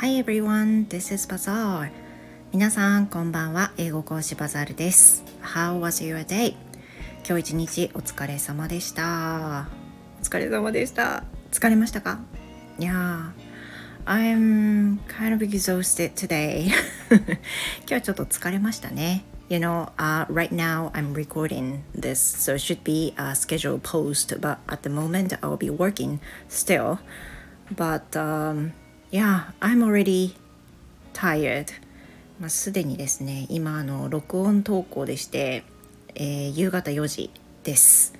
Hi everyone, this is Bazaar. 皆さん、こんばんは。英語講師バザールです。How was your day? 今日一日お疲れ様でした。お疲れ様でした。疲れましたか Yeah, I'm kind of exhausted today. 今日はちょっと疲れましたね。You know, uh, right now I'm recording this, so it should be a scheduled post, but at the moment I'll be working still. But um, yeah, I'm already tired. まあ、すでにですね、今あの録音投稿でして、えー、夕方4時です。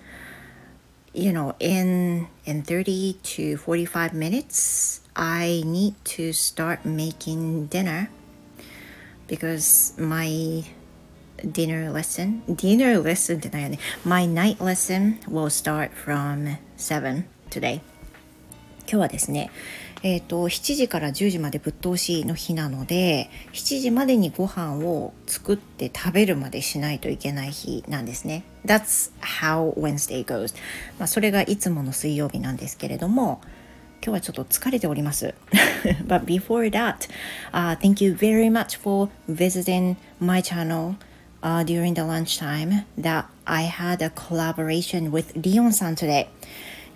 You know, in in 30 to 45 minutes, I need to start making dinner because my dinner lesson dinner lesson って何やね My night lesson will start from 7 today 今日はですね えーと、7時から10時までぶっ通しの日なので7時までにご飯を作って食べるまでしないといけない日なんですね。That's how Wednesday goes、まあ、それがいつもの水曜日なんですけれども今日はちょっと疲れております。But before that,、uh, thank you very much for visiting my channel uh, during the lunchtime that I had a collaboration with Leon さん today.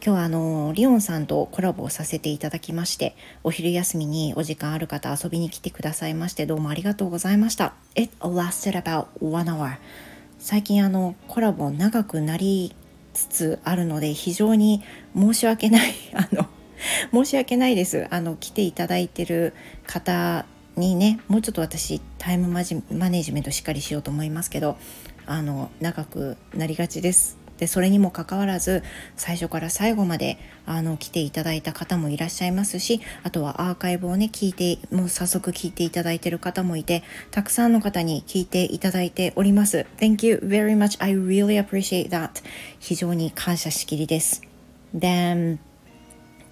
今日はあのリオンさんとコラボをさせていただきましてお昼休みにお時間ある方遊びに来てくださいましてどうもありがとうございました。It lasted about one hour 最近あのコラボ長くなりつつあるので非常に申し訳ないあの 申し訳ないです。あの来ていただいてる方にねもうちょっと私タイムマネジメントしっかりしようと思いますけどあの長くなりがちです。でそれにもかかわらず最初から最後まであの来ていただいた方もいらっしゃいますしあとはアーカイブをね聞いてもう早速聞いていただいている方もいてたくさんの方に聞いていただいております Thank you very much I really appreciate that 非常に感謝しきりです Then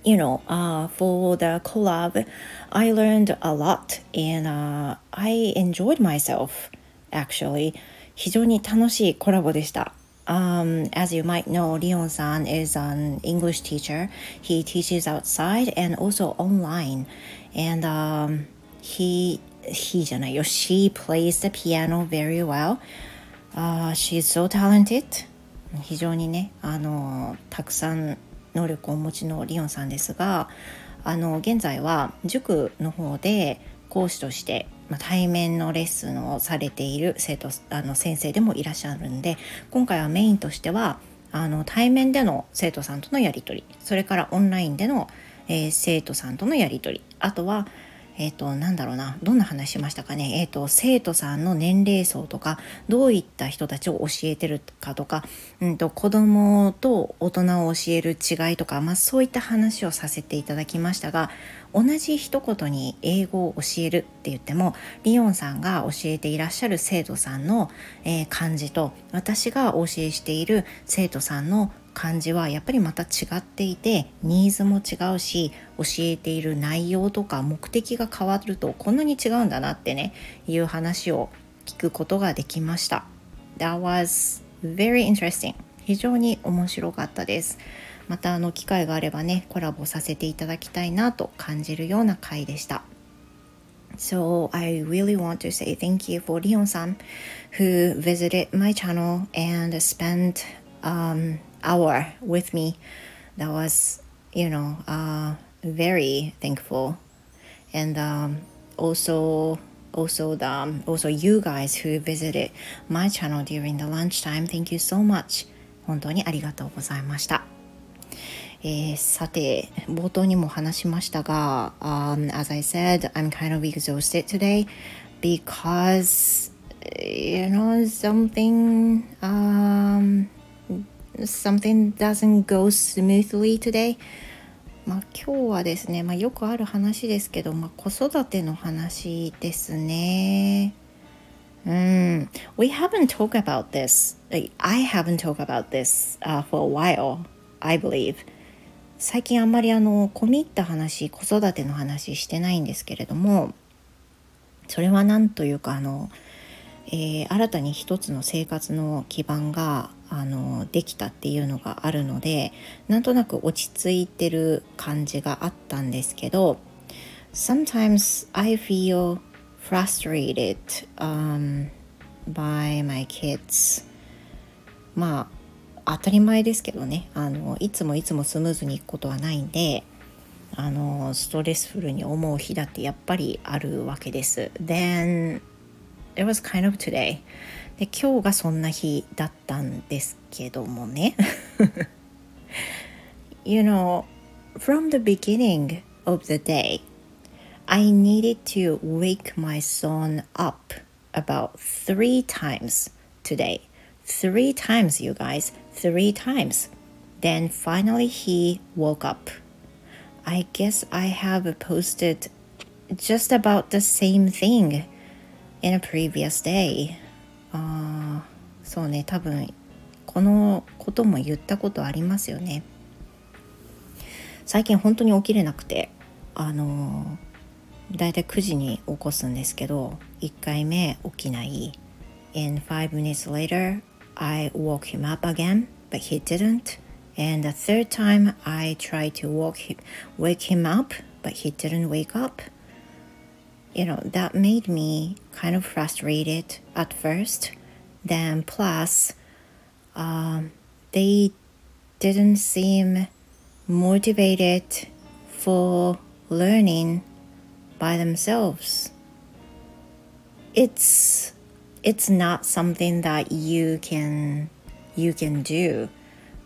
you know, uh, for the collab, I learned a lot and uh, I enjoyed myself actually. 非常に楽しいコラボでした。Um, as you might know, Leon-san is an English teacher. He teaches outside and also online. And um, he, he じゃないよ she plays the piano very well. Uh, she's so talented. 非常にね、あの、たくさん能力をお持ちのリオンさんですが、あの、現在は塾の方で講師としてま、対面のレッスンをされている生徒あの先生でもいらっしゃるんで今回はメインとしてはあの対面での生徒さんとのやり取りそれからオンラインでの、えー、生徒さんとのやり取りあとはえっ、ー、と、なんだろうな、どんな話しましたかね？えっ、ー、と、生徒さんの年齢層とか、どういった人たちを教えてるかとか、うんと、子供と大人を教える違いとか、まあそういった話をさせていただきましたが、同じ一言に英語を教えるって言ってもリオンさんが教えていらっしゃる生徒さんの、えー、漢字と私が教えしている生徒さんの漢字はやっぱりまた違っていてニーズも違うし教えている内容とか目的が変わるとこんなに違うんだなってねいう話を聞くことができました。That was very interesting. 非常に面白かったです。またあの機会があればねコラボさせていただきたいなと感じるような回でした。So I really want to say thank you for Leon-san who visited my channel and spent um, hour with me. That was, you know, uh, very thankful. And um, also also the um, also you guys who visited my channel during the lunchtime thank you so much 本当にありがとうございました。えー、さて、冒頭にも話しましたが、um, as I said, I'm kind of exhausted today because, you know, something, um, something doesn't go smoothly today. まあ、今日はですね、まあ、よくある話ですけど、まあ、子育ての話ですね。うん。We haven't talked about this. I haven't talked about this、uh, for a while, I believe. 最近あんまりあの込み入った話子育ての話してないんですけれどもそれは何というかあの、えー、新たに一つの生活の基盤があのできたっていうのがあるのでなんとなく落ち着いてる感じがあったんですけど sometimes I feel frustrated、um, by my kids. まあ当たり前ですけどね。あのいつもいつもスムーズにいくことはないんであのストレスフルに思う日だってやっぱりあるわけです。Then it was kind of today. で今日がそんな日だったんですけどもね You know from the beginning of the day I needed to wake my son up about three times today three times you guys three times then finally he woke up I guess I have posted just about the same thing in a previous day あそうね多分このことも言ったことありますよね最近本当に起きれなくてあのだいたい9時に起こすんですけど1回目起きない and 5 minutes later I woke him up again but he didn't and the third time I tried to wake him up but he didn't wake up you know, that made me kind of frustrated at first. Then, plus, um, they didn't seem motivated for learning by themselves. It's it's not something that you can you can do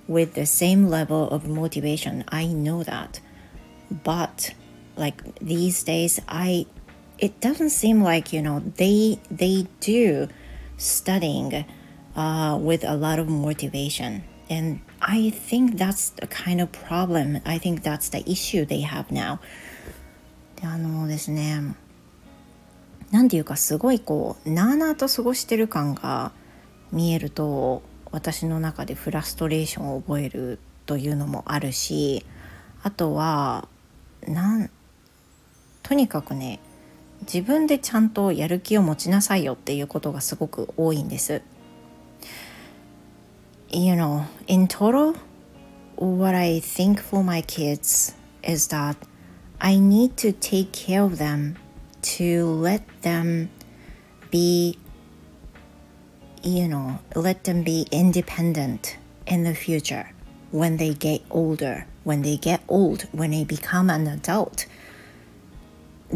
with the same level of motivation. I know that. But like these days I it doesn't seem like you know they they do studying uh, with a lot of motivation and i think that's the kind of problem i think that's the issue they have now であのですねなんていうかすごいこうなあなあと過ごしてる感が見えると私の中でフラストレーションを覚えるというのもあるしあとはなんとにかくね自分でちゃんとやる気を持ちなさいよっていうことがすごく多いんです。You know, in total, what I think for my kids is that I need to take care of them to let them be, you know, let them be independent in the future when they get older, when they get old, when they become an adult.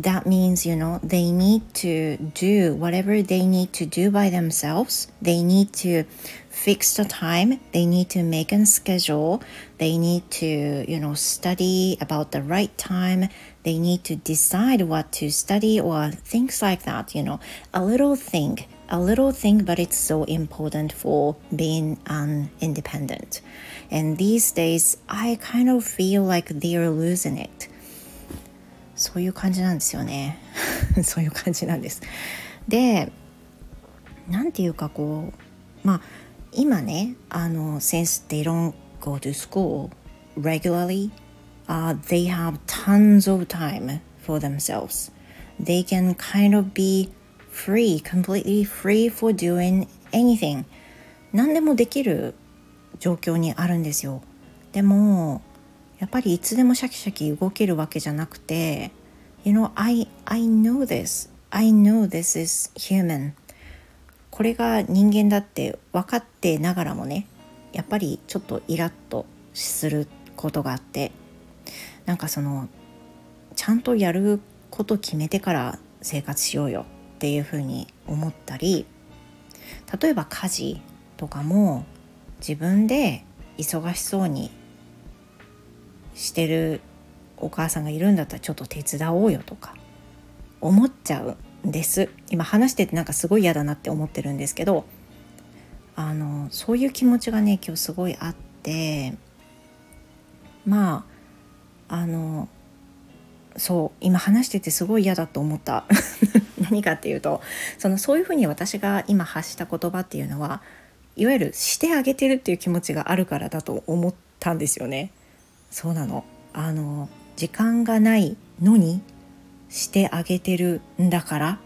that means you know they need to do whatever they need to do by themselves. They need to fix the time. They need to make a schedule. They need to you know study about the right time. They need to decide what to study or things like that you know. A little thing a little thing but it's so important for being an independent. And these days i kind of feel like they're losing it そういう感じなんですよねそういう感じなんですでなんていうかこうまあ今ねあの since they don't go to school regularly uh, they have tons of time for themselves they can kind of be free completely free for doing anything 何でもできる状況にあるんですよでもやっぱりいつでもシャキシャキ動けるわけじゃなくて You know, I, I know this. I know this is human. これが人間だって分かってながらもねやっぱりちょっとイラッとすることがあってなんかそのちゃんとやること決めてから生活しようよっていうふうに思ったり例えば家事とかも自分で忙しそうにしてるお母さんがいるんだったらちょっと手伝おうよとか思っちゃうんです今話しててなんかすごい嫌だなって思ってるんですけどあのそういう気持ちがね今日すごいあってまああのそう今話しててすごい嫌だと思った 何かっていうとそのそういうふうに私が今発した言葉っていうのはいわゆるしてあげてるっていう気持ちがあるからだと思ったんですよね。そうなの。あの時間がないのにしてあげてるんだから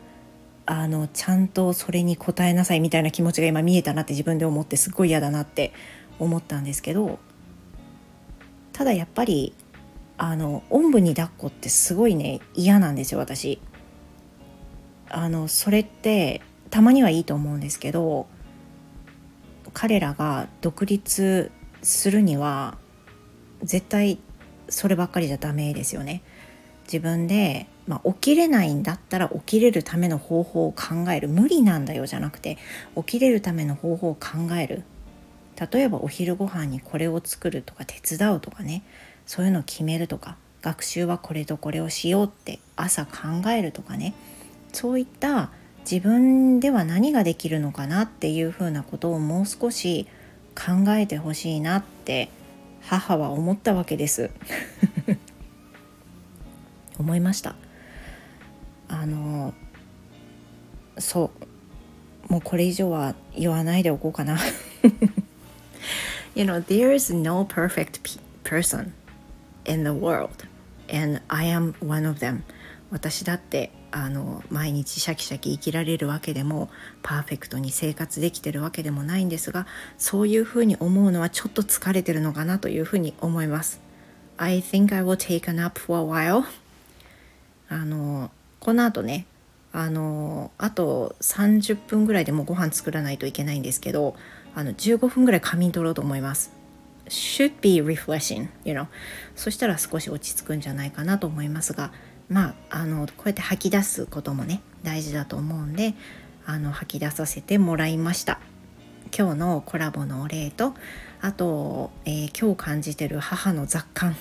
あのちゃんとそれに応えなさいみたいな気持ちが今見えたなって自分で思ってすっごい嫌だなって思ったんですけどただやっぱりあのおんぶに抱っこってすごいね嫌なんですよ私。あのそれってたまにはいいと思うんですけど彼らが独立するには絶対そればっかりじゃダメですよね。自分で、まあ、起きれないんだったら起きれるための方法を考える。無理なんだよじゃなくて起きれるための方法を考える。例えばお昼ご飯にこれを作るとか手伝うとかね。そういうのを決めるとか学習はこれとこれをしようって朝考えるとかね。そういった自分では何ができるのかなっていうふうなことをもう少し考えてほしいなって母は思ったわけです思いましたあのそうもうこれ以上は言わないでおこうかな You know, there is no perfect person in the world and I am one of them 私だってあの毎日シャキシャキ生きられるわけでもパーフェクトに生活できてるわけでもないんですがそういうふうに思うのはちょっと疲れてるのかなというふうに思います。I think I will take a nap for a while あのこの後ねあのあと30分ぐらいでもご飯作らないといけないんですけどあの15分ぐらい仮眠取ろうと思います。should be refreshing, you know. そしたら少し落ち着くんじゃないかなと思いますがまああのこうやって吐き出すこともね大事だと思うんであの吐き出させてもらいました。今日のコラボのお礼とあと、えー、今日感じてる母の雑感。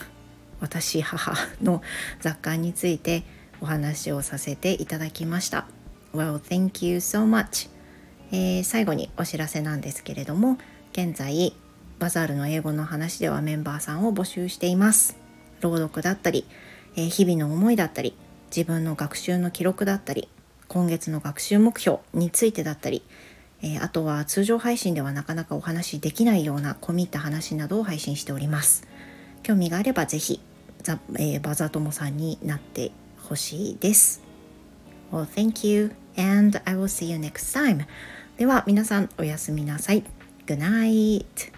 私母の雑感についてお話をさせていただきました。Well, thank you so much、えー、最後にお知らせなんですけれども現在バザールの英語の話ではメンバーさんを募集しています。朗読だったりえ、日々の思いだったり自分の学習の記録だったり今月の学習目標についてだったり、え、あとは通常配信ではなかなかお話しできないような込み入った話などを配信しております。興味があればぜひザ、えー、バザ友さんになってほしいです。Well, thank you and I will see you next time. では皆さんおやすみなさい。Good night.